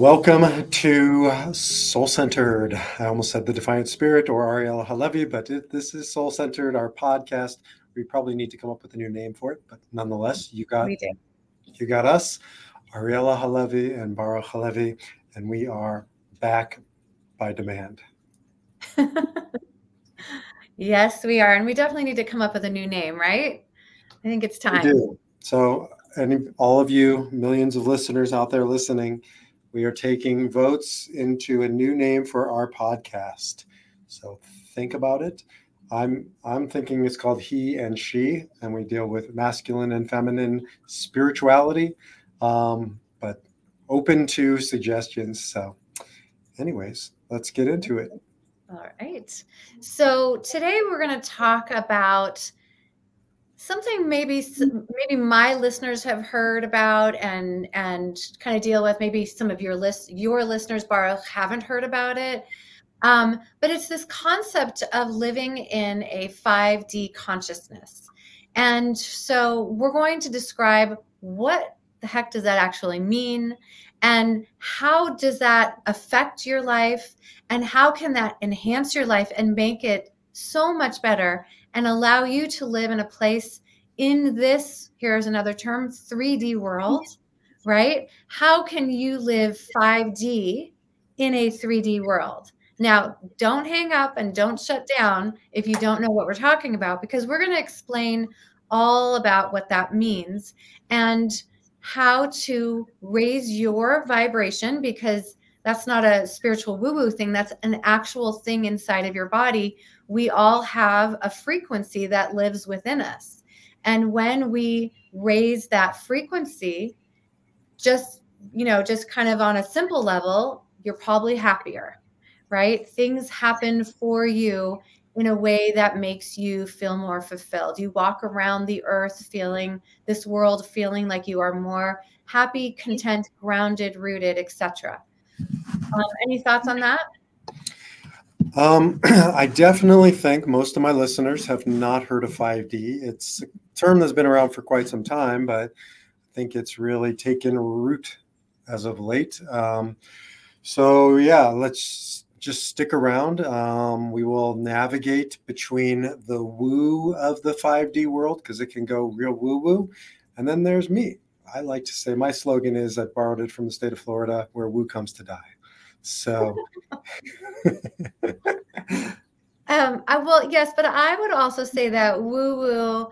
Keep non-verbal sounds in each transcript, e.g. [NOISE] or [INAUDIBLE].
Welcome to Soul Centered. I almost said the Defiant Spirit or Ariel Halevi, but it, this is Soul Centered, our podcast. We probably need to come up with a new name for it, but nonetheless, you got you got us, Ariela Halevi and Baruch Halevi, and we are back by demand. [LAUGHS] yes, we are, and we definitely need to come up with a new name, right? I think it's time. So, any all of you millions of listeners out there listening we are taking votes into a new name for our podcast. So think about it. I'm I'm thinking it's called he and she, and we deal with masculine and feminine spirituality, um, but open to suggestions. So, anyways, let's get into it. All right. So today we're going to talk about something maybe maybe my listeners have heard about and and kind of deal with maybe some of your list your listeners Baruch haven't heard about it. Um, but it's this concept of living in a 5d consciousness. And so we're going to describe what the heck does that actually mean and how does that affect your life and how can that enhance your life and make it so much better and allow you to live in a place in this, here's another term, 3D world, right? How can you live 5D in a 3D world? Now, don't hang up and don't shut down if you don't know what we're talking about, because we're going to explain all about what that means and how to raise your vibration because that's not a spiritual woo woo thing. That's an actual thing inside of your body. We all have a frequency that lives within us. And when we raise that frequency, just, you know, just kind of on a simple level, you're probably happier, right? Things happen for you in a way that makes you feel more fulfilled. You walk around the earth feeling this world feeling like you are more happy, content, grounded, rooted, etc. Um, any thoughts on that? Um, [CLEARS THROAT] I definitely think most of my listeners have not heard of 5D. It's a term that's been around for quite some time, but I think it's really taken root as of late. Um, so, yeah, let's just stick around. Um, we will navigate between the woo of the 5D world because it can go real woo woo. And then there's me. I like to say my slogan is I borrowed it from the state of Florida where woo comes to die. So, [LAUGHS] um, I will, yes, but I would also say that woo woo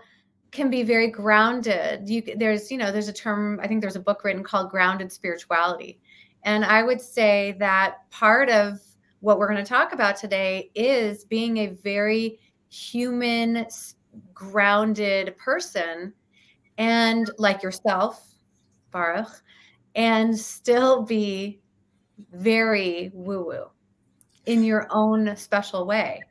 can be very grounded. You there's, you know, there's a term, I think there's a book written called grounded spirituality. And I would say that part of what we're going to talk about today is being a very human, grounded person and like yourself, Baruch, and still be very woo woo in your own special way.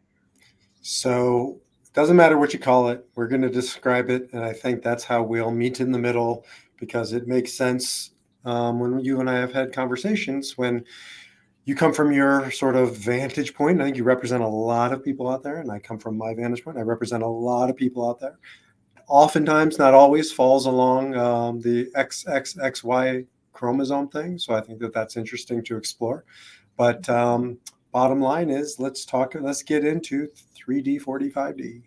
So it doesn't matter what you call it, we're going to describe it. And I think that's how we'll meet in the middle because it makes sense um, when you and I have had conversations when you come from your sort of vantage point. I think you represent a lot of people out there, and I come from my vantage point. I represent a lot of people out there. Oftentimes, not always, falls along um, the XXXY chromosome thing. So I think that that's interesting to explore. But um, bottom line is let's talk, let's get into 3D, 4D, 5D.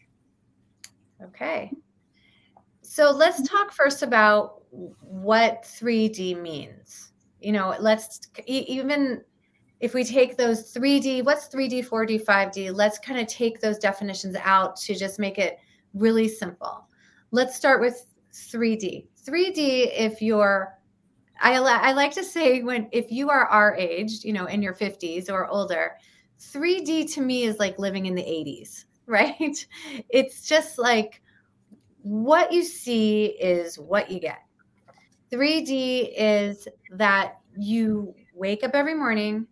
Okay. So let's talk first about what 3D means. You know, let's even if we take those 3D, what's 3D, 4D, 5D, let's kind of take those definitions out to just make it really simple. Let's start with 3D. 3D, if you're I, I like to say when if you are our age, you know, in your 50s or older, 3D to me is like living in the 80s, [LAUGHS] right? It's just like what you see is what you get. 3D is that you wake up every morning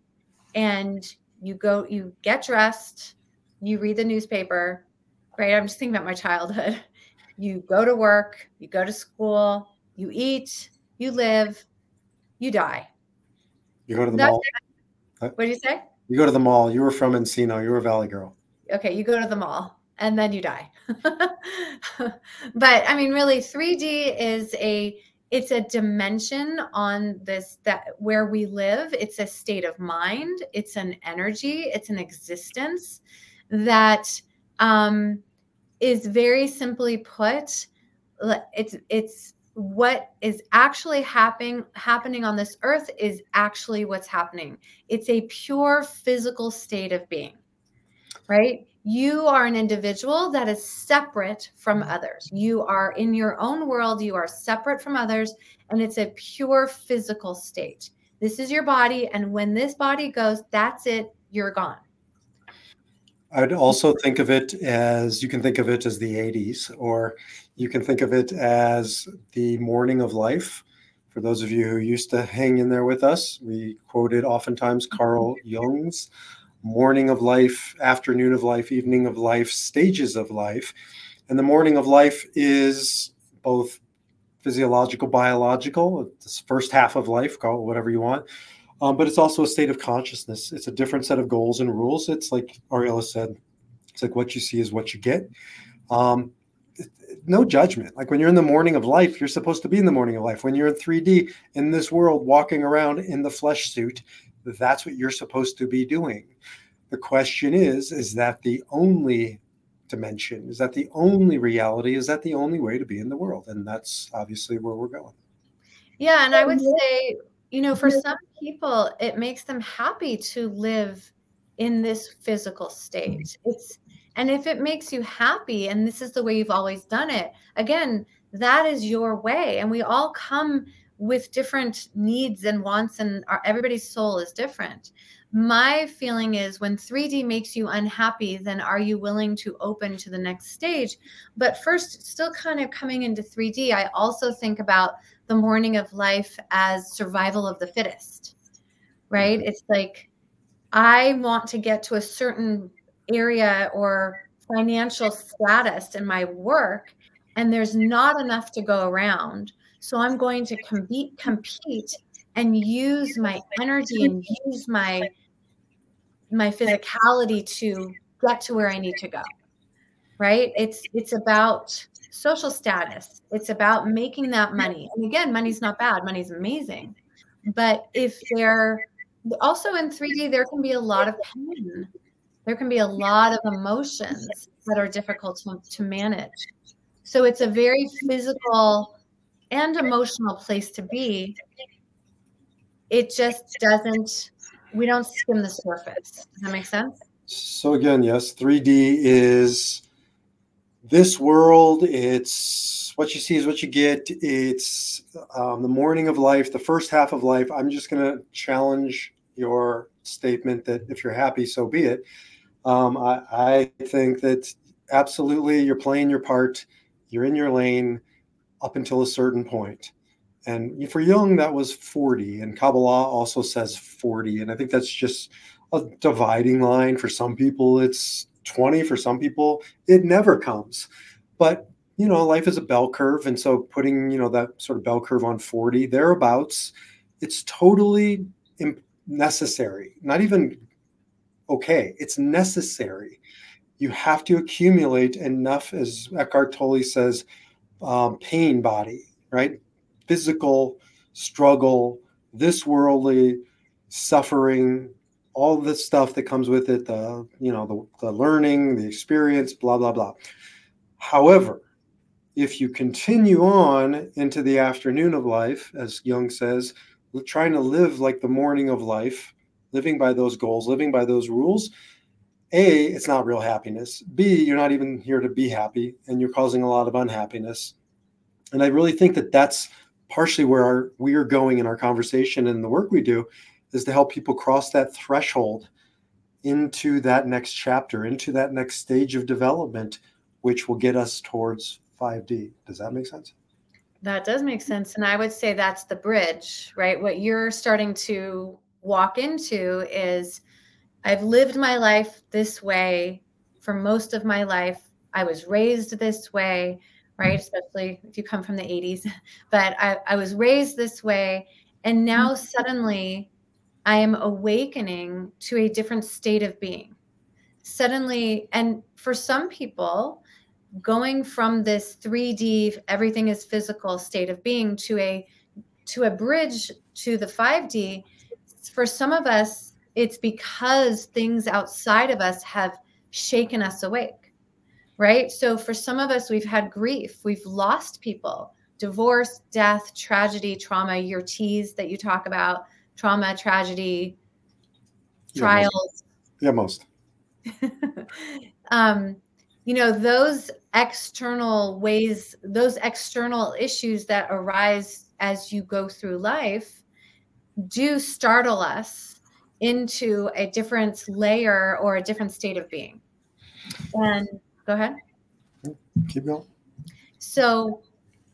and you go, you get dressed, you read the newspaper, right? I'm just thinking about my childhood. [LAUGHS] You go to work, you go to school, you eat, you live, you die. You go to the That's mall. What do you say? You go to the mall. You were from Encino. You were a Valley girl. Okay, you go to the mall and then you die. [LAUGHS] but I mean, really, 3D is a it's a dimension on this that where we live it's a state of mind it's an energy it's an existence that um, is very simply put it's it's what is actually happening happening on this earth is actually what's happening. It's a pure physical state of being right? You are an individual that is separate from others. You are in your own world you are separate from others and it's a pure physical state. This is your body and when this body goes that's it you're gone I'd also think of it as you can think of it as the 80s, or you can think of it as the morning of life. For those of you who used to hang in there with us, we quoted oftentimes mm-hmm. Carl Jung's morning of life, afternoon of life, evening of life, stages of life. And the morning of life is both physiological, biological, this first half of life, call it whatever you want, um, but it's also a state of consciousness. It's a different set of goals and rules. It's like Ariela said, it's like what you see is what you get. Um, no judgment. Like when you're in the morning of life, you're supposed to be in the morning of life. When you're in 3D in this world, walking around in the flesh suit, that's what you're supposed to be doing. The question is, is that the only dimension? Is that the only reality? Is that the only way to be in the world? And that's obviously where we're going. Yeah. And I would say you know, for some people, it makes them happy to live in this physical state. It's and if it makes you happy and this is the way you've always done it, again, that is your way. And we all come with different needs and wants, and our, everybody's soul is different. My feeling is when 3D makes you unhappy, then are you willing to open to the next stage? But first, still kind of coming into 3D, I also think about the morning of life as survival of the fittest, right? Mm-hmm. It's like, I want to get to a certain area or financial status in my work, and there's not enough to go around. So I'm going to compete, compete and use my energy and use my my physicality to get to where I need to go. Right? It's it's about social status. It's about making that money. And again, money's not bad, money's amazing. But if they're also in 3D, there can be a lot of pain. There can be a lot of emotions that are difficult to, to manage. So it's a very physical and emotional place to be. It just doesn't, we don't skim the surface. Does that make sense? So, again, yes, 3D is this world it's what you see is what you get. It's um, the morning of life the first half of life. I'm just going to challenge your statement that if you're happy so be it. Um, I, I think that absolutely you're playing your part. You're in your lane up until a certain point. And for Jung that was 40 and kabbalah also says 40 and i think that's just a dividing line. For some people it's 20 for some people it never comes. But you know life is a bell curve and so putting you know that sort of bell curve on 40 thereabouts it's totally necessary not even okay it's necessary. You have to accumulate enough as eckhart tolle says um, pain body right? Physical struggle this worldly suffering all the stuff that comes with it the you know the, the learning the experience blah blah blah. However if you continue on into the afternoon of life as jung says trying to live like the morning of life living by those goals living by those rules a it's not real happiness. B you're not even here to be happy and you're causing a lot of unhappiness. And i really think that that's partially where our, we are going in our conversation and the work we do is to help people cross that threshold into that next chapter, into that next stage of development, which will get us towards 5D. Does that make sense? That does make sense. And I would say that's the bridge, right? What you're starting to walk into is I've lived my life this way for most of my life. I was raised this way, right? Mm-hmm. Especially if you come from the 80s. [LAUGHS] But I, I was raised this way. And now mm-hmm. suddenly I am awakening to a different state of being. Suddenly, and for some people, going from this 3D, everything is physical state of being to a to a bridge to the 5D, for some of us, it's because things outside of us have shaken us awake. Right. So for some of us, we've had grief, we've lost people, divorce, death, tragedy, trauma, your T's that you talk about, trauma, tragedy, trials. Yeah, most. Yeah, [LAUGHS] most. um, you know, those external ways, those external issues that arise as you go through life do startle us into a different layer or a different state of being. And go ahead. Keep going. So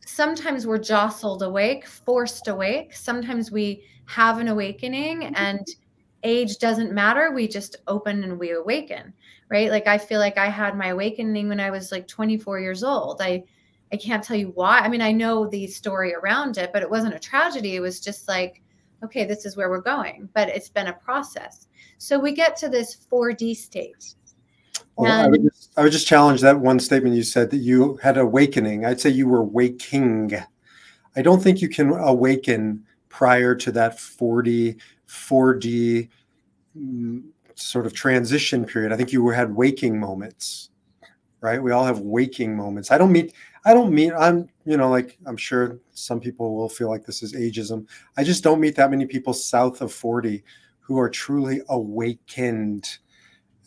sometimes we're jostled awake, forced awake. Sometimes we have an awakening mm-hmm. and age doesn't matter. We just open and we awaken, right? Like I feel like I had my awakening when I was like 24 years old. I I can't tell you why. I mean, I know the story around it, but it wasn't a tragedy. It was just like, okay, this is where we're going. But it's been a process. So we get to this 4D state. Well, I, would just, I would just challenge that one statement you said that you had awakening. I'd say you were waking. I don't think you can awaken prior to that 40 4D mm, sort of transition period. I think you had waking moments, right? We all have waking moments. I don't mean I don't mean I'm you know like I'm sure some people will feel like this is ageism. I just don't meet that many people south of 40 who are truly awakened.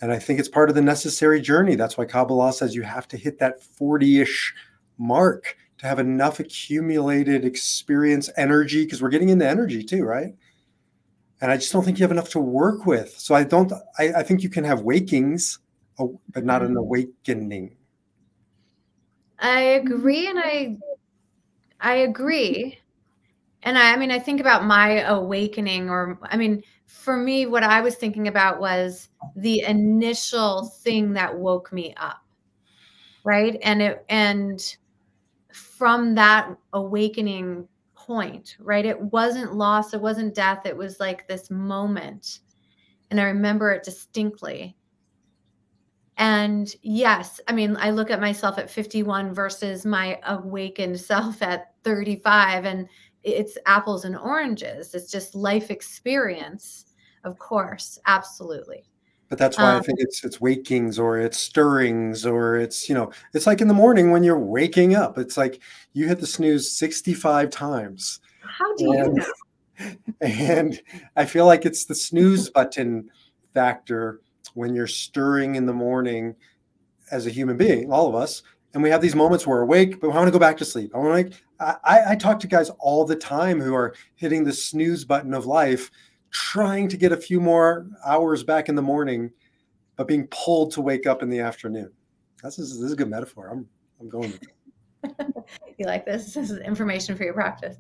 And I think it's part of the necessary journey. That's why Kabbalah says you have to hit that 40-ish mark to have enough accumulated experience, energy, because we're getting into energy too, right? And I just don't think you have enough to work with. So I don't, I, I think you can have wakings, but not an mm-hmm. awakening. I agree. And I, I agree. And I, I mean, I think about my awakening, or I mean, for me, what I was thinking about was the initial thing that woke me up. Right. And it, and, from that awakening point, right? It wasn't loss, it wasn't death, it was like this moment. And I remember it distinctly. And yes, I mean, I look at myself at 51 versus my awakened [LAUGHS] self at 35, and it's apples and oranges. It's just life experience, of course, absolutely. But that's why um, I think it's it's wakings or it's stirrings or it's you know it's like in the morning when you're waking up. It's like you hit the snooze 65 times. How do and, you [LAUGHS] know? And I feel like it's the snooze [LAUGHS] button factor when you're stirring in the morning as a human being, all of us. And we have these moments where we're awake, but I want to go back to sleep. I want to. I, I talk to guys all the time who are hitting the snooze button of life trying to get a few more hours back in the morning, but being pulled to wake up in the afternoon. This is, this is a good metaphor. I'm, I'm going with it. [LAUGHS] you like this? This is information for your practice.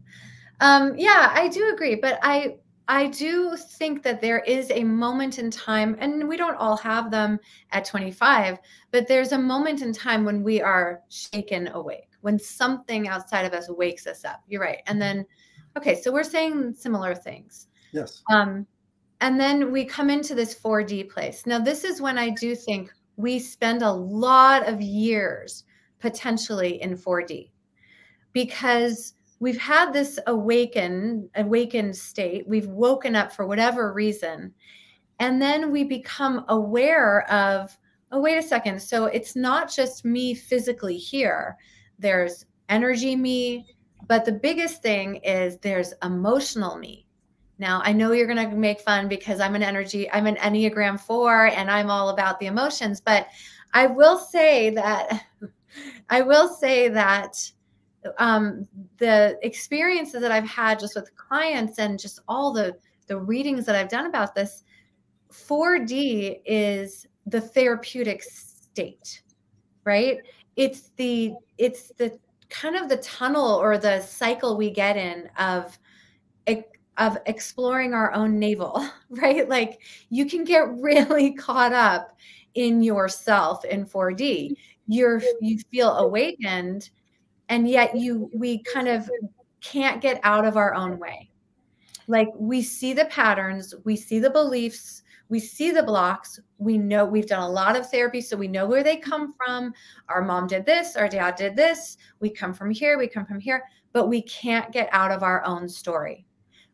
Um, yeah, I do agree, but I I do think that there is a moment in time, and we don't all have them at 25, but there's a moment in time when we are shaken awake, when something outside of us wakes us up. You're right. And then, okay, so we're saying similar things. Yes. Um, and then we come into this 4D place. Now, this is when I do think we spend a lot of years potentially in 4D because we've had this awaken awakened state. We've woken up for whatever reason. And then we become aware of oh wait a second. So it's not just me physically here. There's energy me but the biggest thing is there's emotional me now, I know you're going to make fun because I'm an energy, I'm an Enneagram 4 and I'm all about the emotions, but I will say that [LAUGHS] I will say that um, the experiences that I've had just with clients and just all the the readings that I've done about this, 4D is the therapeutic state, right? It's the it's the kind of the tunnel or the cycle we get in of of exploring our own navel, [LAUGHS] right? Like you can get really [LAUGHS] caught up in yourself in 4D. You're you feel awakened and yet you we kind of can't get out of our own way. Like we see the patterns, we see the beliefs, we see the blocks. We know we've done a lot of therapy, so we know where they come from. Our mom did this, our dad did this. We come from here, we come from here, but we can't get out of our own story.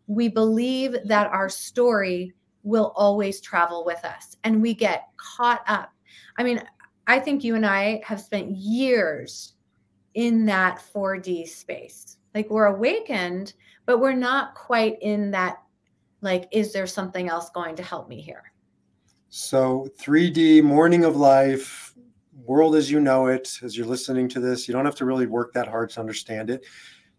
We believe that our story will always travel with us and we get caught up. I mean, I think you and I have spent years in that 4D space. Like we're awakened, but we're not quite in that like is there something else going to help me here so 3d morning of life world as you know it as you're listening to this you don't have to really work that hard to understand it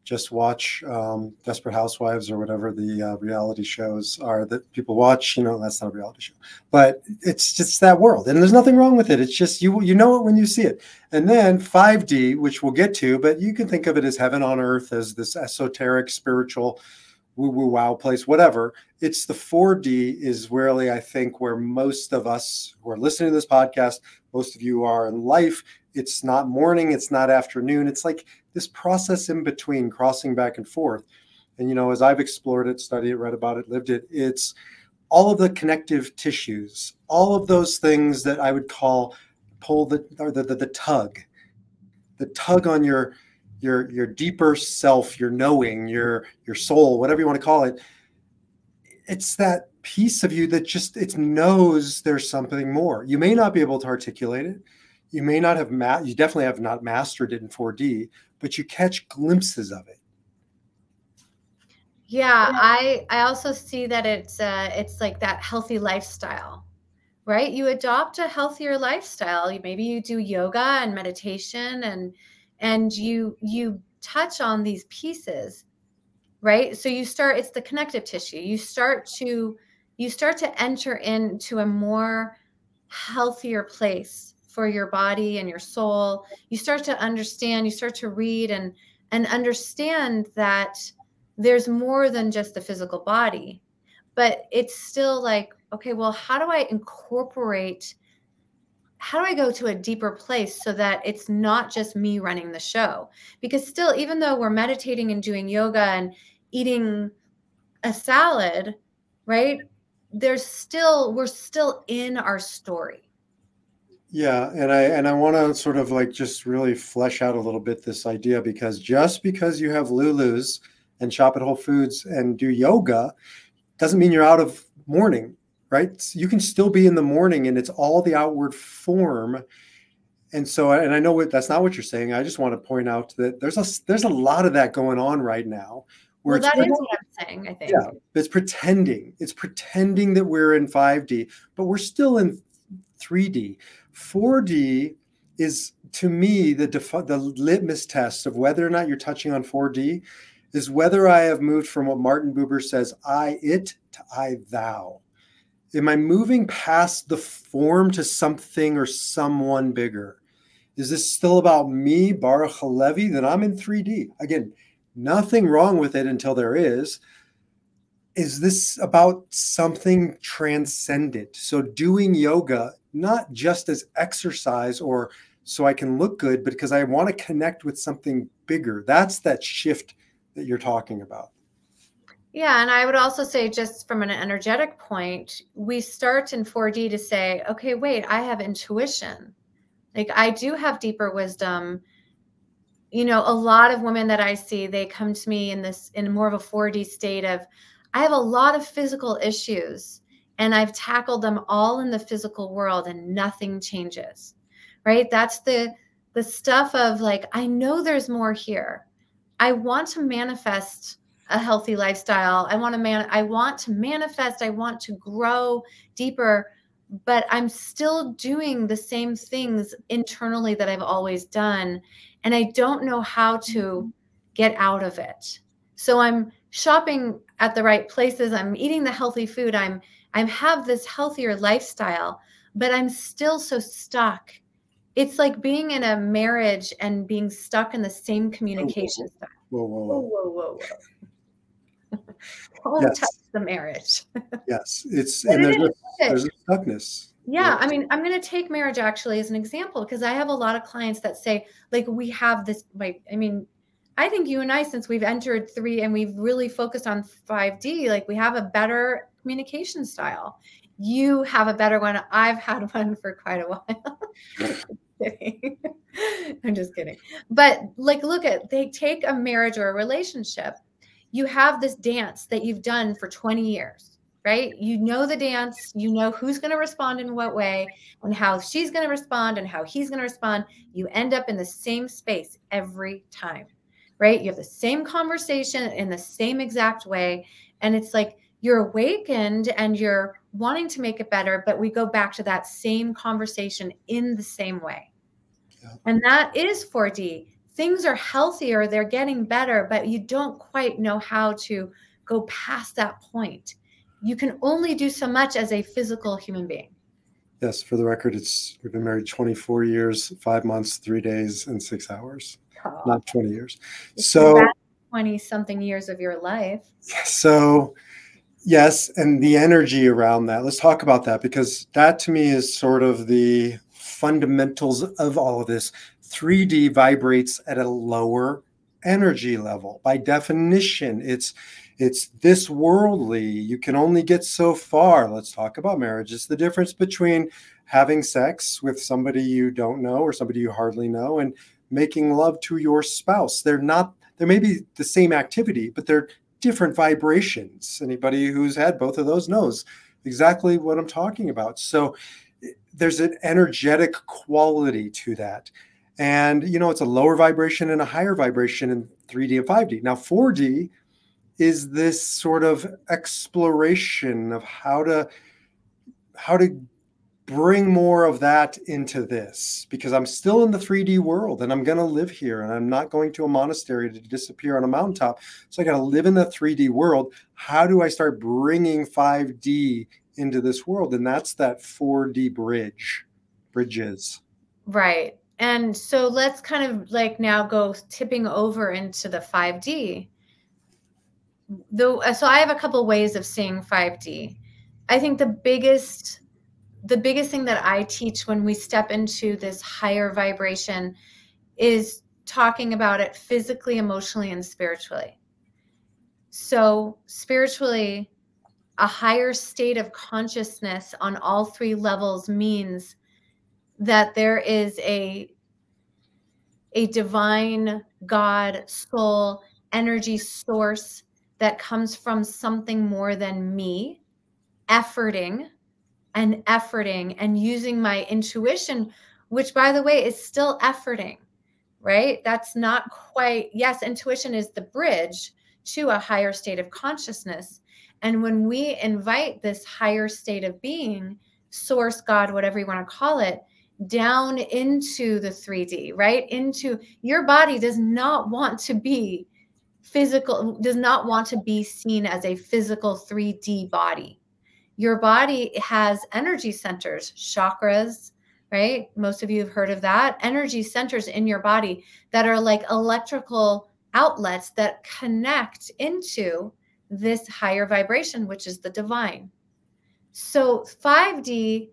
just watch um, desperate housewives or whatever the uh, reality shows are that people watch you know that's not a reality show but it's just that world and there's nothing wrong with it it's just you you know it when you see it and then 5d which we'll get to but you can think of it as heaven on earth as this esoteric spiritual woo woo wow place, whatever. It's the 4D is really, I think, where most of us who are listening to this podcast, most of you are in life. It's not morning, it's not afternoon. It's like this process in between, crossing back and forth. And, you know, as I've explored it, studied it, read about it, lived it, it's all of the connective tissues, all of those things that I would call pull the, or the, the, the tug, the tug on your your your deeper self, your knowing, your your soul, whatever you want to call it. It's that piece of you that just it knows there's something more. You may not be able to articulate it. You may not have ma- you definitely have not mastered it in 4D, but you catch glimpses of it. Yeah, I I also see that it's uh it's like that healthy lifestyle. Right? You adopt a healthier lifestyle. Maybe you do yoga and meditation and and you you touch on these pieces right so you start it's the connective tissue you start to you start to enter into a more healthier place for your body and your soul you start to understand you start to read and and understand that there's more than just the physical body but it's still like okay well how do i incorporate how do I go to a deeper place so that it's not just me running the show? Because still, even though we're meditating and doing yoga and eating a salad, right? There's still, we're still in our story. Yeah, and I and I want to sort of like just really flesh out a little bit this idea because just because you have Lulu's and shop at Whole Foods and do yoga doesn't mean you're out of morning right? You can still be in the morning and it's all the outward form. And so, and I know what that's not what you're saying. I just want to point out that there's a there's a lot of that going on right now. Where well, that is what I'm saying. I think. Yeah, it's pretending. It's pretending that we're in 5D, but we're still in 3D. 4D is to me the def- the litmus test of whether or not you're touching on 4D is whether I have moved from what Martin Buber says I it to I thou am I moving past the form to something or someone bigger? Is this still about me, Baruch Halevi? Then I'm in 3D. Again, nothing wrong with it until there is. Is this about something transcendent? So, doing yoga, not just as exercise or so I can look good, but because I want to connect with something bigger. That's that shift that you're talking about. Yeah, and I would also say, just from an energetic point, we start in 4D to say, okay, wait, I have intuition. Like I do have deeper wisdom. You know, a lot of women that I see, they come to me in this, in more of a 4D state of, I have a lot of physical issues and I've tackled them all in the physical world and nothing changes. Right? That's the, the stuff of like, I know there's more here. I want to manifest a healthy lifestyle. I want to man I want to manifest, I want to grow deeper, but I'm still doing the same things internally that I've always done and I don't know how to mm-hmm. get out of it. So I'm shopping at the right places, I'm eating the healthy food, I'm i'm have this healthier lifestyle, but I'm still so stuck. It's like being in a marriage and being stuck in the same communication. Whoa, whoa, whoa. Whoa, whoa, whoa, whoa. [LAUGHS] Yes. touch the marriage. [LAUGHS] Yes, it's and it there's a, there's a stuckness. Yeah, I mean, I'm going to take marriage actually as an example because I have a lot of clients that say, like, we have this. Like, I mean, I think you and I, since we've entered three and we've really focused on 5D, like, we have a better communication style. You have a better one. I've had [LAUGHS] one for quite a while. [LAUGHS] [LAUGHS] I'm just kidding. But, like, look at they take a marriage or a relationship. You have this dance that you've done for 20 years right? You know the dance, you know who's going to respond in what way and how she's going to respond and how he's going to respond. You end up in the same space every time, right? You have the same conversation in the same exact way. And it's like you're awakened and you're wanting to make it better, but we go back to that same conversation in the same way. Yeah. And that is 4D. Things are healthier, they're getting better, but you don't quite know how to go past that point you can only do so much as a physical human being. Yes, for the record, it's we've been married 24 years, five months, three days, and six hours. Oh. Not 20 years. So 20 something years of your life. So yes, and the energy around that. Let's talk about that because that to me is sort of the fundamentals of all of this. 3D vibrates at a lower energy level. By definition, it's it's this worldly. You can only get so far. Let's talk about marriage. It's the difference between having sex with somebody you don't know or somebody you hardly know and making love to your spouse. They're not, there may be the same activity, but they're different vibrations. Anybody who's had both of those knows exactly what I'm talking about. So eh, there's an energetic quality to that. And, you know, it's a lower vibration and a higher vibration in 3D and 5D. Now, 4D is this sort of exploration of how to how to bring more of that into this because I'm still in the 3D world and I'm going to live here and I'm not going to a monastery to disappear on a mountaintop. So I got to live in the 3D world. How do I start bringing 5D into this world? And that's that 4D bridge, bridges. Right. And so let's kind of like now go tipping over into the 5D. Though uh, so I have a couple ways of seeing 5D. I think the biggest the biggest thing that I teach when we step into this higher vibration is talking about it physically, emotionally, and spiritually. So, spiritually, a higher state of consciousness on all three levels means that there is a a divine god soul energy source that comes from something more than me efforting and efforting and using my intuition, which by the way is still efforting, right? That's not quite, yes, intuition is the bridge to a higher state of consciousness. And when we invite this higher state of being, source, God, whatever you want to call it, down into the 3D, right? Into your body does not want to be physical, does not want to be seen as a physical 3D body your body has energy centers, chakras, right? Most of you have heard of that. Energy centers in your body that are like electrical outlets that connect into this higher vibration, which is the divine. So, 5D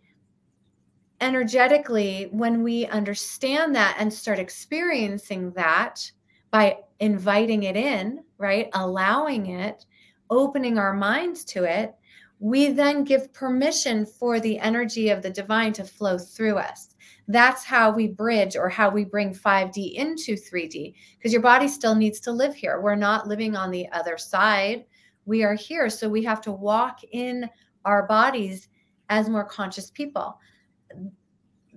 energetically, when we understand that and start experiencing that by inviting it in, right? Allowing it, opening our minds to it, we then give permission for the energy of the divine to flow through us. That's how we bridge or how we bring 5D into 3D because your body still needs to live here. We're not living on the other side. We are here. So we have to walk in our bodies as more conscious people.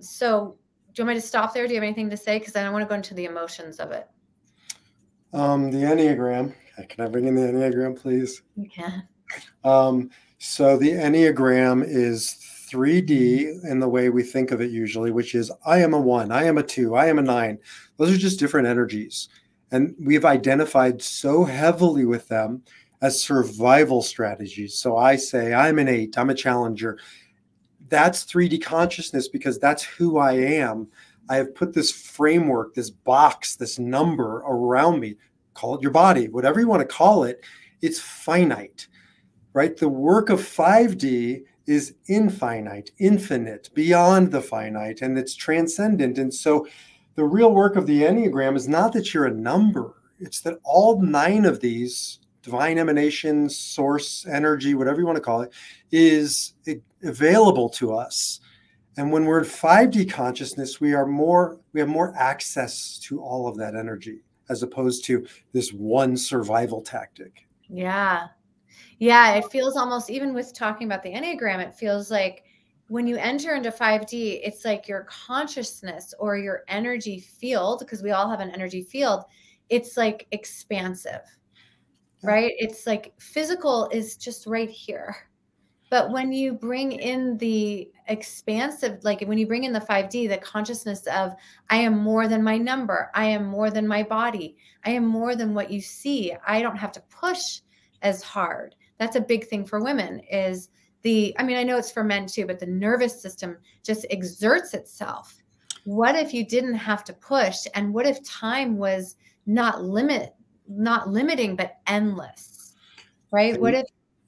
So, do you want me to stop there? Do you have anything to say? Because I don't want to go into the emotions of it. Um, the Enneagram. Can I bring in the Enneagram, please? You can. Um, so the Enneagram is 3D in the way we think of it usually, which is I am a one, I am a two, I am a nine. Those are just different energies. And we've identified so heavily with them. as survival strategies. So I say, I'm an eight, I'm a challenger. That's 3D consciousness because that's who I am. I have put this framework, this box, this number around me. Call it your body, whatever you want to call it. It's finite, right? The work of 5D is infinite, infinite, beyond the finite, and it's transcendent. And so the real work of the Enneagram is not that you're a number, it's that all nine of these divine emanations, source energy, whatever you want to call it, is available to us. And when we're in 5D consciousness, we are more, we have more access to all of that energy as opposed to this one survival tactic. Yeah. Yeah. It feels almost, even with talking about the Enneagram, it feels like when you enter into 5D, it's like your consciousness or your energy field, because we all have an energy field, it's like expansive, right? It's like physical is just right here. But when you bring in the expansive, like when you bring in the 5D, the consciousness of, I am more than my number, I am more than my body, I am more than what you see. I don't have to push as hard. That's a big thing for women is the, I mean, I know it's for men too, but the nervous system just exerts itself. What if you didn't have to push? And what if time was not limit, not limiting, but endless? Right? What if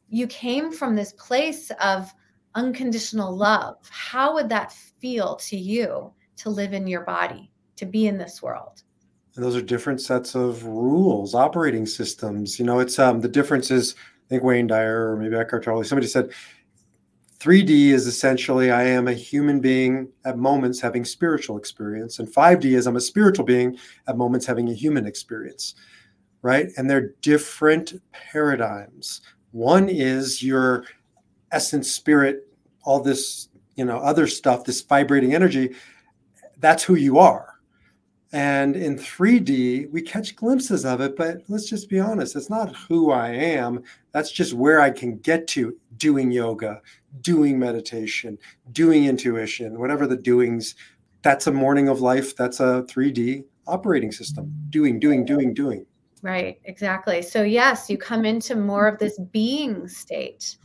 you came from this place of unconditional love. How would that feel to you to live in your body, to be in this world? And those are different sets of rules, operating systems. You know, it's um the difference is I think Wayne Dyer or maybe Eckhart Tolle, somebody said 3D is essentially I am a human being at moments having spiritual experience, and 5D is I'm a spiritual being at moments having a human experience, right? And they're different paradigms. One is your essence, spirit, all this, you know, other stuff, this vibrating energy. That's who you are. And in 3D, we catch glimpses of it, but let's just be honest, it's not who I am. That's just where I can get to doing yoga, doing meditation, doing intuition, whatever the doings. That's a morning of life. That's a 3D operating system. Doing, doing, doing, doing. Right, exactly. So, yes, you come into more of this being state.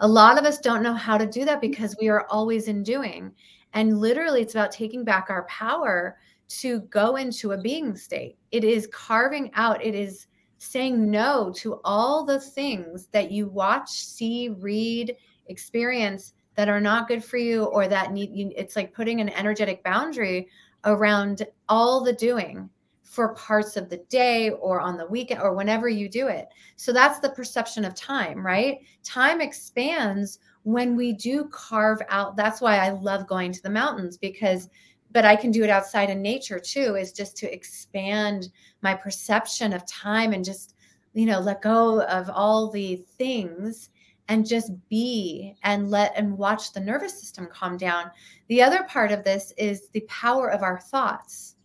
A lot of us don't know how to do that because we are always in doing. And literally, it's about taking back our power to go into a being state. It is carving out, it is saying no to all the things that you watch, see, read, experience that are not good for you or that need you. It's like putting an energetic boundary around all the doing for parts of the day or on the weekend or whenever you do it. So that's the perception of time, right? Time expands when we do carve out. That's why I love going to the mountains because but I can do it outside in nature too is just to expand my perception of time and just you know let go of all the things and just be and let and watch the nervous system calm down. The other part of this is the power of our thoughts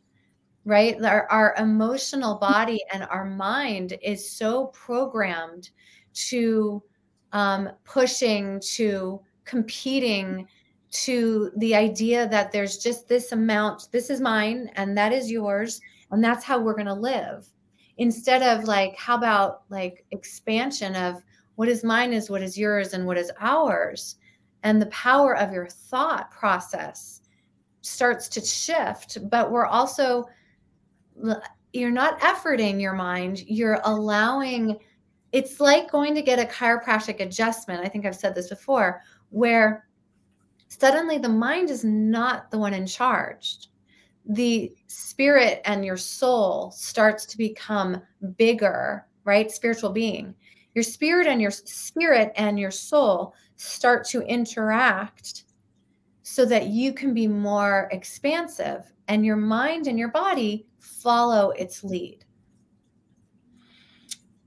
right? Our, our emotional body and our mind is so programmed to um, pushing, to competing, to the idea that there's just this amount, this is mine and that is yours, and that's how we're going to live. Instead of like, how about like expansion of what is mine is what is yours and what is ours? And the power of your thought process starts to shift, but we're also you're not efforting your mind you're allowing it's like going to get a chiropractic adjustment i think i've said this before where suddenly the mind is not the one in charge. The spirit and your soul starts to become bigger right? Spiritual being. Your spirit and your spirit and your soul start to interact so that you can be more expansive and your mind and your body follow its lead.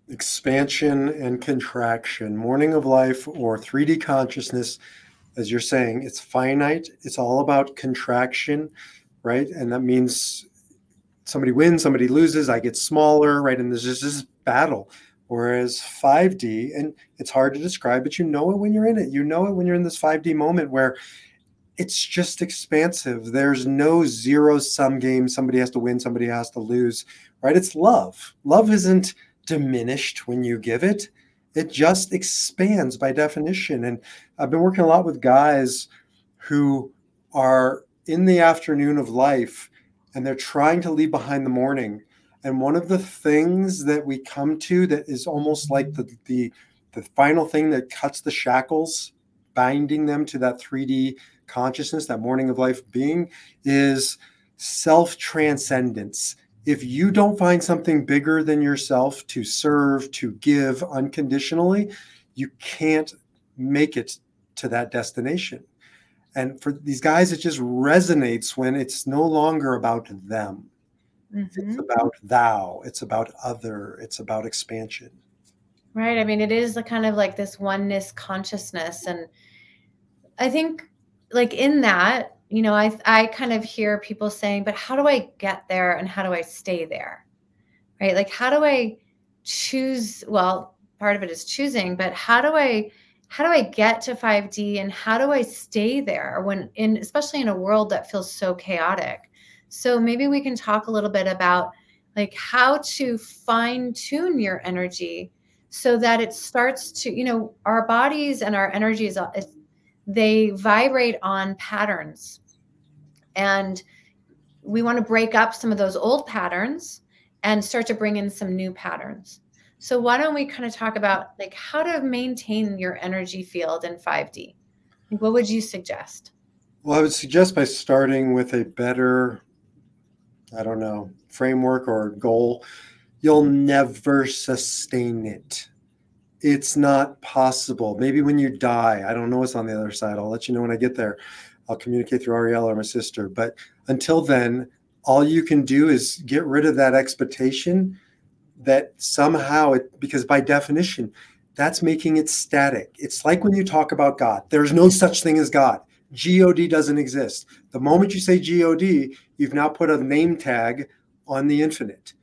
Expansion and contraction, morning of life or 3D consciousness, as you're saying, it's finite. It's all about contraction, right? And that means somebody wins, somebody loses, I get smaller, right? And there's just this battle. Whereas 5D, and it's hard to describe, but you know it when you're in it. You know it when you're in this 5D moment where it's just expansive. There's no zero sum game. Somebody has to win, somebody has to lose, right? It's love. Love isn't diminished when you give it, it just expands by definition. And I've been working a lot with guys who are in the afternoon of life and they're trying to leave behind the morning. And one of the things that we come to that is almost like the the the final thing that cuts the shackles, binding them to that 3D consciousness, that morning of life being, is self transcendence if you don't find something bigger than yourself to serve, to give unconditionally, you can't make it to that destination. And for these guys, it just resonates when it's no longer about them. Mm-hmm. It's about thou, it's about other, it's about expansion. Right. I mean, it is the kind of like this oneness consciousness. And I think, like, in that, you know, I I kind of hear people saying, but how do I get there and how do I stay there? Right? Like how do I choose well, part of it is choosing, but how do I how do I get to 5D and how do I stay there when in especially in a world that feels so chaotic? So maybe we can talk a little bit about like how to fine tune your energy so that it starts to, you know, our bodies and our energies they vibrate on patterns. And we want to break up some of those old patterns and start to bring in some new patterns. So why don't we kind of talk about like how to maintain your energy field in 5D? What would you suggest? Well, I would suggest by starting with a better, I don't know, framework or goal. You'll never sustain it it's not possible. Maybe when you die, I don't know what's on the other side. I'll let you know when I get there. I'll communicate through Ariel or my sister. But until then, all you can do is get rid of that expectation that somehow it, because by definition, that's making it static. It's like when you talk about God, there's no such thing as God. God doesn't exist. The moment you say God, you've now put a name tag on the infinite.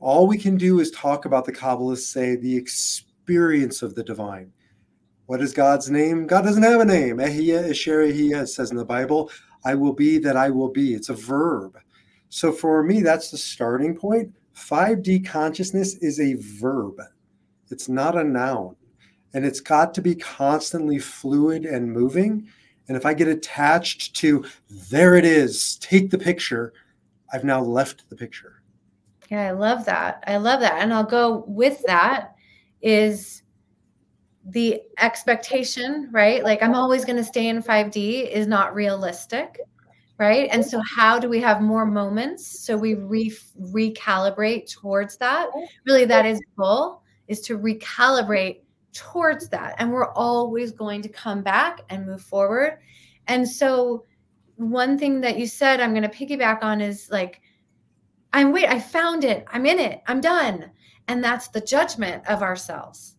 All we can do is talk about the Kabbalists say the experience experience of the divine. What is God's name? God doesn't have a name. Ehyeh asher ehyeh says in the Bible, I will be that I will be. It's a verb. So for me, that's the starting point. 5D consciousness is a verb, it's not a noun. And it's got to be constantly fluid and moving. And if I get attached to, there it is, take the picture, I've now left the picture. Yeah, I love that. I love that. And I'll go with that is the expectation, right? Like I'm always going to stay in 5D is not realistic, right? And so how do we have more moments so we re- recalibrate towards that? Really that is goal is to recalibrate towards that. And we're always going to come back and move forward. And so one thing that you said I'm going to piggyback on is like I'm wait, I found it. I'm in it. I'm done. And that's the judgment of ourselves,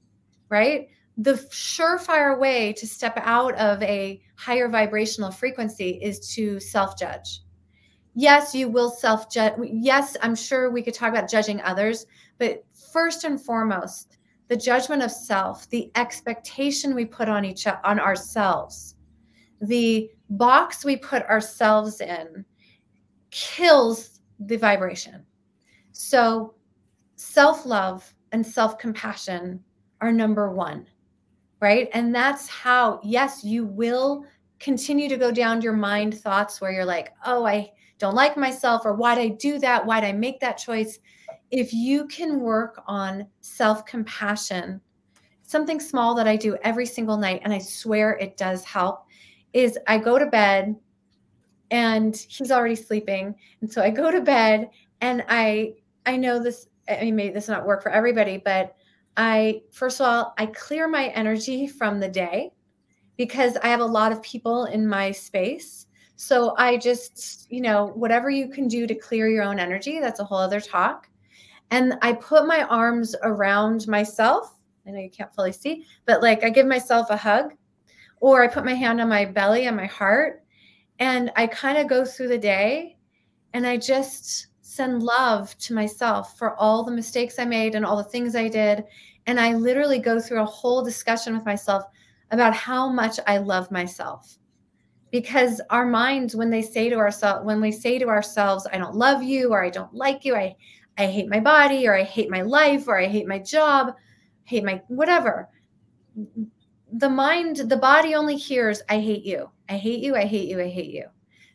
right? The surefire way to step out of a higher vibrational frequency is to self judge. Yes, you will self judge. Yes, I'm sure we could talk about judging others, but first and foremost, the judgment of self, the expectation we put on each on ourselves, the box we put ourselves in kills the vibration. So self love and self compassion are number one, right? And that's how, yes, you will continue to go down your mind thoughts where you're like, oh, I don't like myself, or why'd I do that? Why'd I make that choice? If you can work on self compassion, something small that I do every single night, and I swear it does help, is I go to bed and he's already sleeping. And so I go to bed and I I know this I mean, maybe this not work for everybody, but I, first of all, I clear my energy from the day because I have a lot of people in my space. So I just, you know, whatever you can do to clear your own energy, that's a whole other talk. And I put my arms around myself. I know you can't fully see, but like I give myself a hug or I put my hand on my belly and my heart and I kind of go through the day and I just send love to myself for all the mistakes I made and all the things I did. And I literally go through a whole discussion with myself about how much I love myself. Because our minds, when they say to ourselves, when we say to ourselves, I don't love you, or I don't like you, I, I hate my body, or I hate my life, or I hate my job, hate my whatever. The mind, the body only hears, I hate you. I hate you. I hate you. I hate you.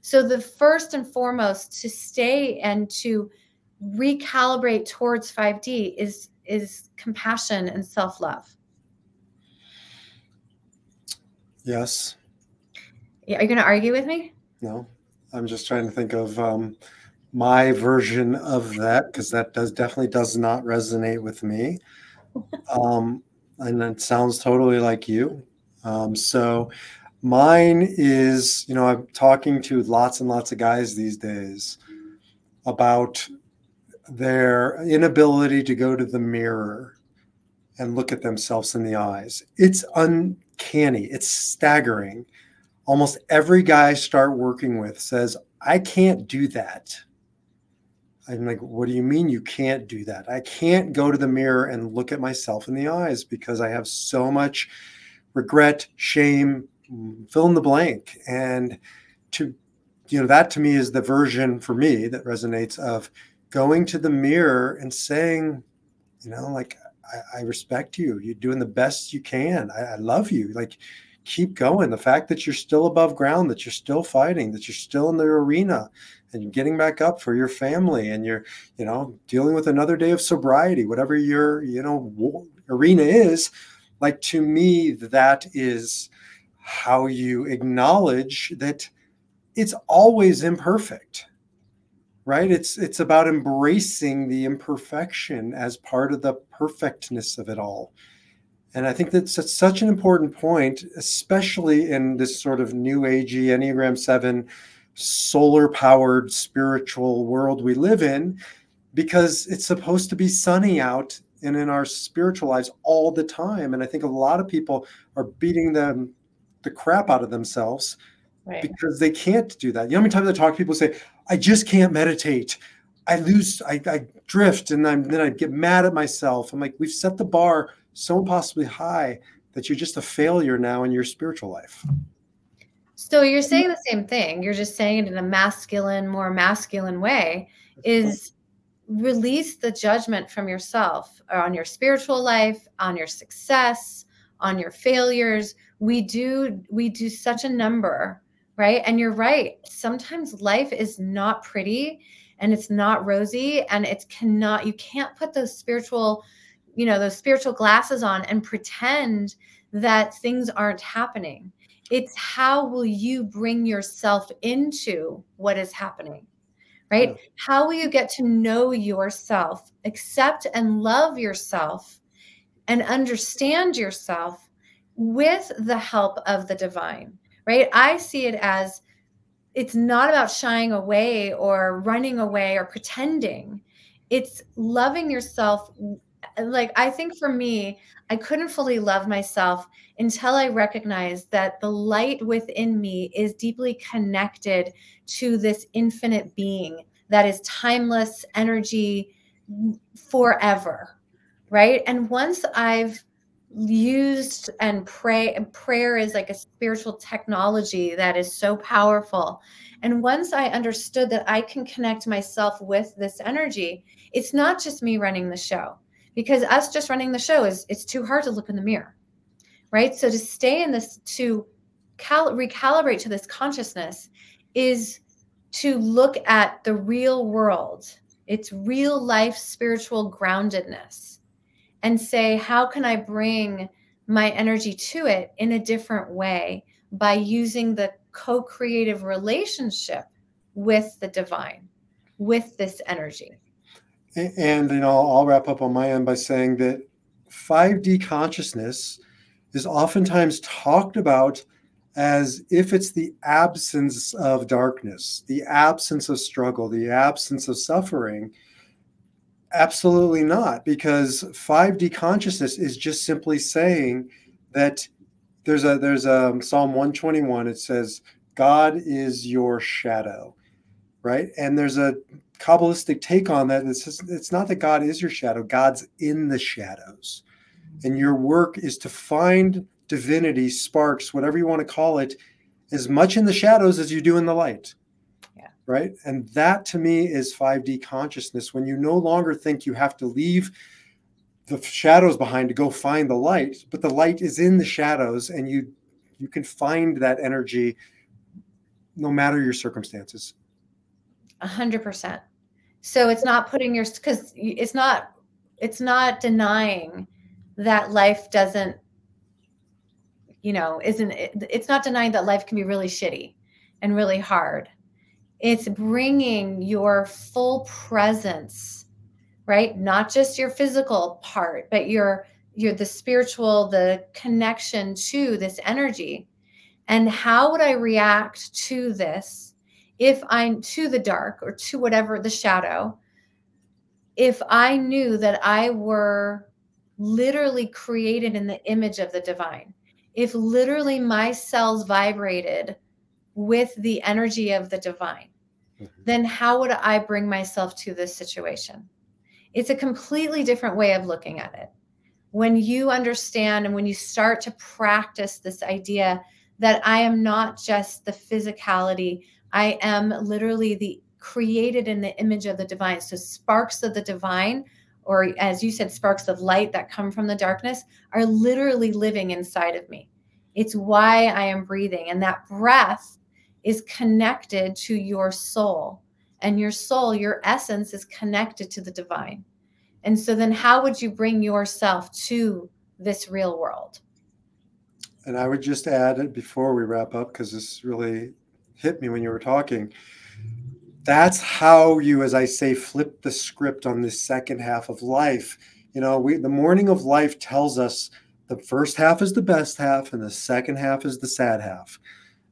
So the first and foremost to stay and to recalibrate towards 5D is is compassion and self-love. Yes. Yeah, are you going to argue with me? No. I'm just trying to think of um, my version of that because that does definitely does not resonate with me. [LAUGHS] Um, and it sounds totally like you. Um, so mine is, you know, I'm talking to lots and lots of guys these days about their inability to go to the mirror and look at themselves in the eyes. It's uncanny, it's staggering. Almost every guy I start working with says, I can't do that. I'm like, what do you mean you can't do that? I can't go to the mirror and look at myself in the eyes because I have so much regret, shame, fill in the blank. And to, you know, that to me is the version for me that resonates of going to the mirror and saying, you know, like, I, I respect you. You're doing the best you can. I, I love you. Like, keep going. The fact that you're still above ground, that you're still fighting, that you're still in the arena and you're getting back up for your family and you're, you know, dealing with another day of sobriety, whatever your, you know, arena is, like to me, that is how you acknowledge that it's always imperfect right? It's it's about embracing the imperfection as part of the perfectness of it all. And i think that's, such an important point especially in this sort of new agey enneagram 7 solar powered spiritual world we live in because it's supposed to be sunny out and in our spiritual lives all the time. And i think a lot of people are beating them the crap out of themselves right. because they can't do that you know how many times i talk to people say I just can't meditate. I lose, I, I drift, and I'm, then I get mad at myself. I'm like, we've set the bar so impossibly high that you're just a failure now in your spiritual life. So you're saying the same thing. You're just saying it in a masculine, more masculine way. Is release the judgment from yourself on your spiritual life, on your success, on your failures. We do we do such a number right? And you're right. Sometimes life is not pretty and it's not rosy and it's cannot you can't put those spiritual you know those spiritual glasses on and pretend that things aren't happening it's how will you bring yourself into what is happening right yeah. how will you get to know yourself accept and love yourself and understand yourself with the help of the divine right? I see it as it's not about shying away or running away or pretending. It's loving yourself. Like, I think for me, I couldn't fully love myself until I recognized that the light within me is deeply connected to this infinite being that is timeless energy forever. Right. And once I've used and pray and prayer is like a spiritual technology that is so powerful. And once i understood that i can connect myself with this energy it's not just me running the show because us just running the show is it's too hard to look in the mirror right? So to stay in this to cal- recalibrate to this consciousness is to look at the real world it's real life spiritual groundedness and say, how can I bring my energy to it in a different way by using the co creative relationship with the divine, with this energy? And, you know, I'll wrap up on my end by saying that 5D consciousness is oftentimes talked about as if it's the absence of darkness, the absence of struggle, the absence of suffering. Absolutely not, because 5D consciousness is just simply saying that there's a there's a Psalm 121. It says, God is your shadow, right? And there's a Kabbalistic take on that. It's just, it's not that God is your shadow, God's in the shadows. And your work is to find divinity, sparks, whatever you want to call it, as much in the shadows as you do in the light right? And that to me is 5D consciousness when you no longer think you have to leave the shadows behind to go find the light but the light is in the shadows and you you can find that energy no matter your circumstances. A hundred percent. So it's not putting your because it's not it's not denying that life doesn't you know isn't it's not denying that life can be really shitty and really hard it's bringing your full presence right? Not just your physical part but your your the spiritual the connection to this energy. And how would i react to this if i'm to the dark or to whatever the shadow if i knew that i were literally created in the image of the divine? If literally my cells vibrated with the energy of the divine, mm-hmm. then how would I bring myself to this situation? It's a completely different way of looking at it. When you understand and when you start to practice this idea that I am not just the physicality, I am literally the created in the image of the divine. So, sparks of the divine, or as you said, sparks of light that come from the darkness, are literally living inside of me. It's why I am breathing. And that breath is connected to your soul. And your soul, your essence is connected to the divine. And so then how would you bring yourself to this real world? And I would just add it before we wrap up, because this really hit me when you were talking. That's how you, as I say, flip the script on this second half of life. You know, we the morning of life tells us the first half is the best half and the second half is the sad half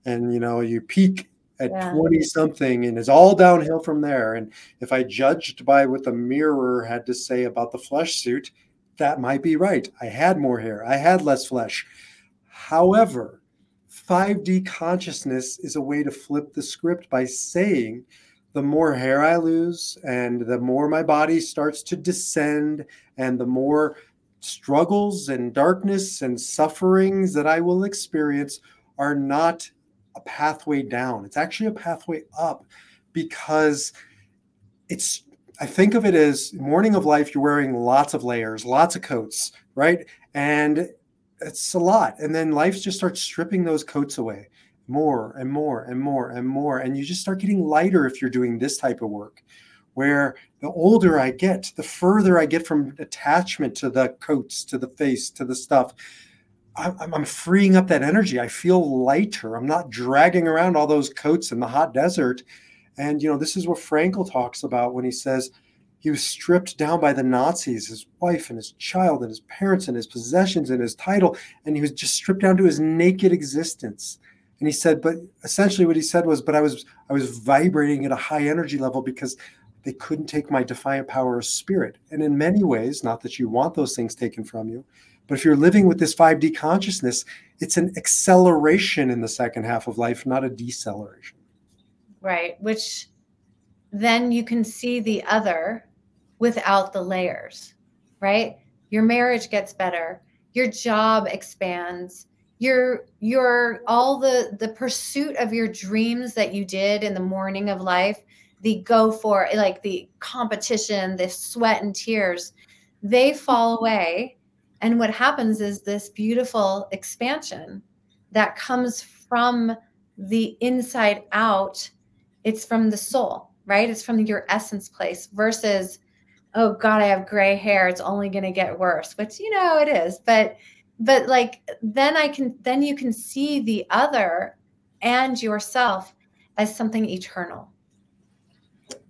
and you know you peak at yeah. 20 something and it's all downhill from there. And if i judged by what the mirror had to say about the flesh suit that might be right. I had more hair. I had less flesh. However 5d consciousness is a way to flip the script by saying the more hair i lose and the more my body starts to descend and the more struggles and darkness and sufferings that i will experience are not a pathway down. It's actually a pathway up because it's I think of it as morning of life, you're wearing lots of layers, lots of coats, right? And it's a lot. And then life just starts stripping those coats away more and more and more and more. And you just start getting lighter if you're doing this type of work. Where the older I get, the further I get from attachment to the coats, to the face, to the stuff, I'm, freeing up that energy. I feel lighter. I'm not dragging around all those coats in the hot desert. And, you know, this is what Frankl talks about when he says he was stripped down by the Nazis, his wife and his child and his parents and his possessions and his title. And he was just stripped down to his naked existence. And he said, but essentially what he said was, but I was, I was vibrating at a high energy level because they couldn't take my defiant power of spirit. And in many ways, not that you want those things taken from you, but if you're living with this 5D consciousness, it's an acceleration in the second half of life, not a deceleration. Right. Which then you can see the other without the layers, right? Your marriage gets better, your job expands, your your all the the pursuit of your dreams that you did in the morning of life, the go for like the competition, the sweat and tears, they fall away and what happens is this beautiful expansion that comes from the inside out. It's from the soul, right? It's from your essence place versus, oh God, I have gray hair. It's only going to get worse, which, you know, it is. But, but like, then I can, then you can see the other and yourself as something eternal.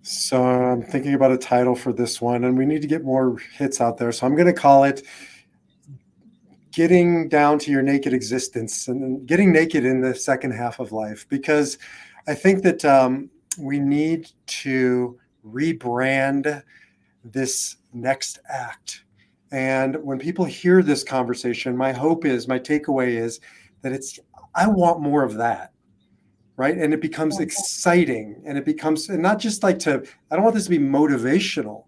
So I'm thinking about a title for this one, and we need to get more hits out there. So I'm going to call it getting down to your naked existence and getting naked in the second half of life because I think that um, we need to rebrand this next act. And when people hear this conversation, my hope is, my takeaway is that it's, I want more of that. Right. And it becomes exciting and it becomes, and not just like to, I don't want this to be motivational,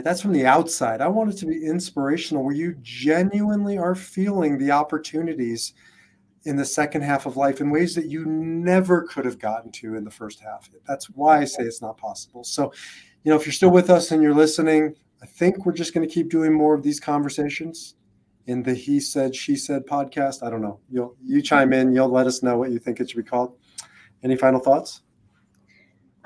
That's from the outside. I want it to be inspirational where you genuinely are feeling the opportunities in the second half of life in ways that you never could have gotten to in the first half. That's why I say it's not possible. So, you know, if you're still with us and you're listening, I think we're just going to keep doing more of these conversations in the he said she said podcast. I don't know. You'll you chime in. You'll let us know what you think it should be called. Any final thoughts?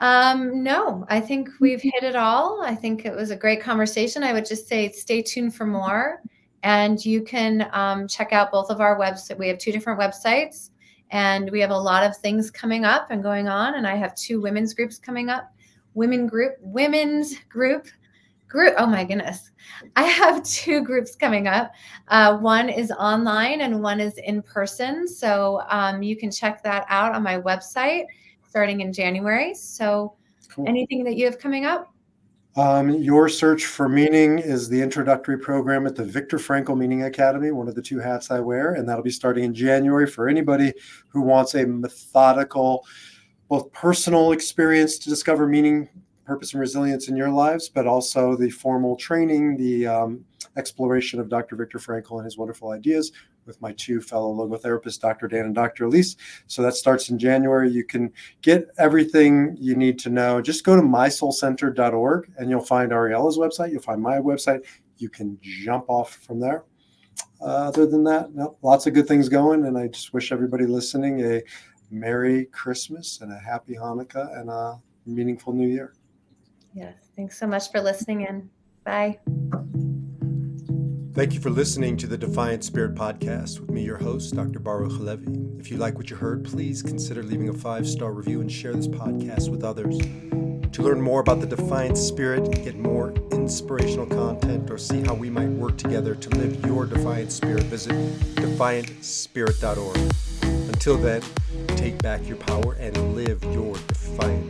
Um, no, I think we've hit it all. I think it was a great conversation. I would just say stay tuned for more. And you can um, check out both of our websites. We have two different websites, and we have a lot of things coming up and going on. And I have two women's groups coming up. Women group, women's group, group. Oh my goodness, I have [LAUGHS] two groups coming up. Uh, one is online and one is in person. So um, you can check that out on my website starting in January. So, cool. anything that you have coming up? Um, your search for meaning is the introductory program at the Viktor Frankl Meaning Academy, one of the two hats I wear, and that'll be starting in January for anybody who wants a methodical, both personal experience to discover meaning, purpose, and resilience in your lives, but also the formal training, the um, exploration of Dr. Viktor Frankl and his wonderful ideas with my two fellow logotherapists, Dr. Dan and Dr. Elise. So that starts in January. You can get everything you need to know. Just go to mysoulcenter.org and you'll find Ariela's website. You'll find my website. You can jump off from there. Uh, other than that, no, lots of good things going. And I just wish everybody listening a Merry Christmas and a Happy Hanukkah and a meaningful New Year. Yes. Thanks so much for listening in. Bye. Thank you for listening to the Defiant Spirit podcast with me, your host, Dr. Baruch Halevi. If you like what you heard, please consider leaving a five star review and share this podcast with others. To learn more about the Defiant Spirit, get more inspirational content, or see how we might work together to live your Defiant Spirit, visit defiantspirit.org. Until then, take back your power and live your defiant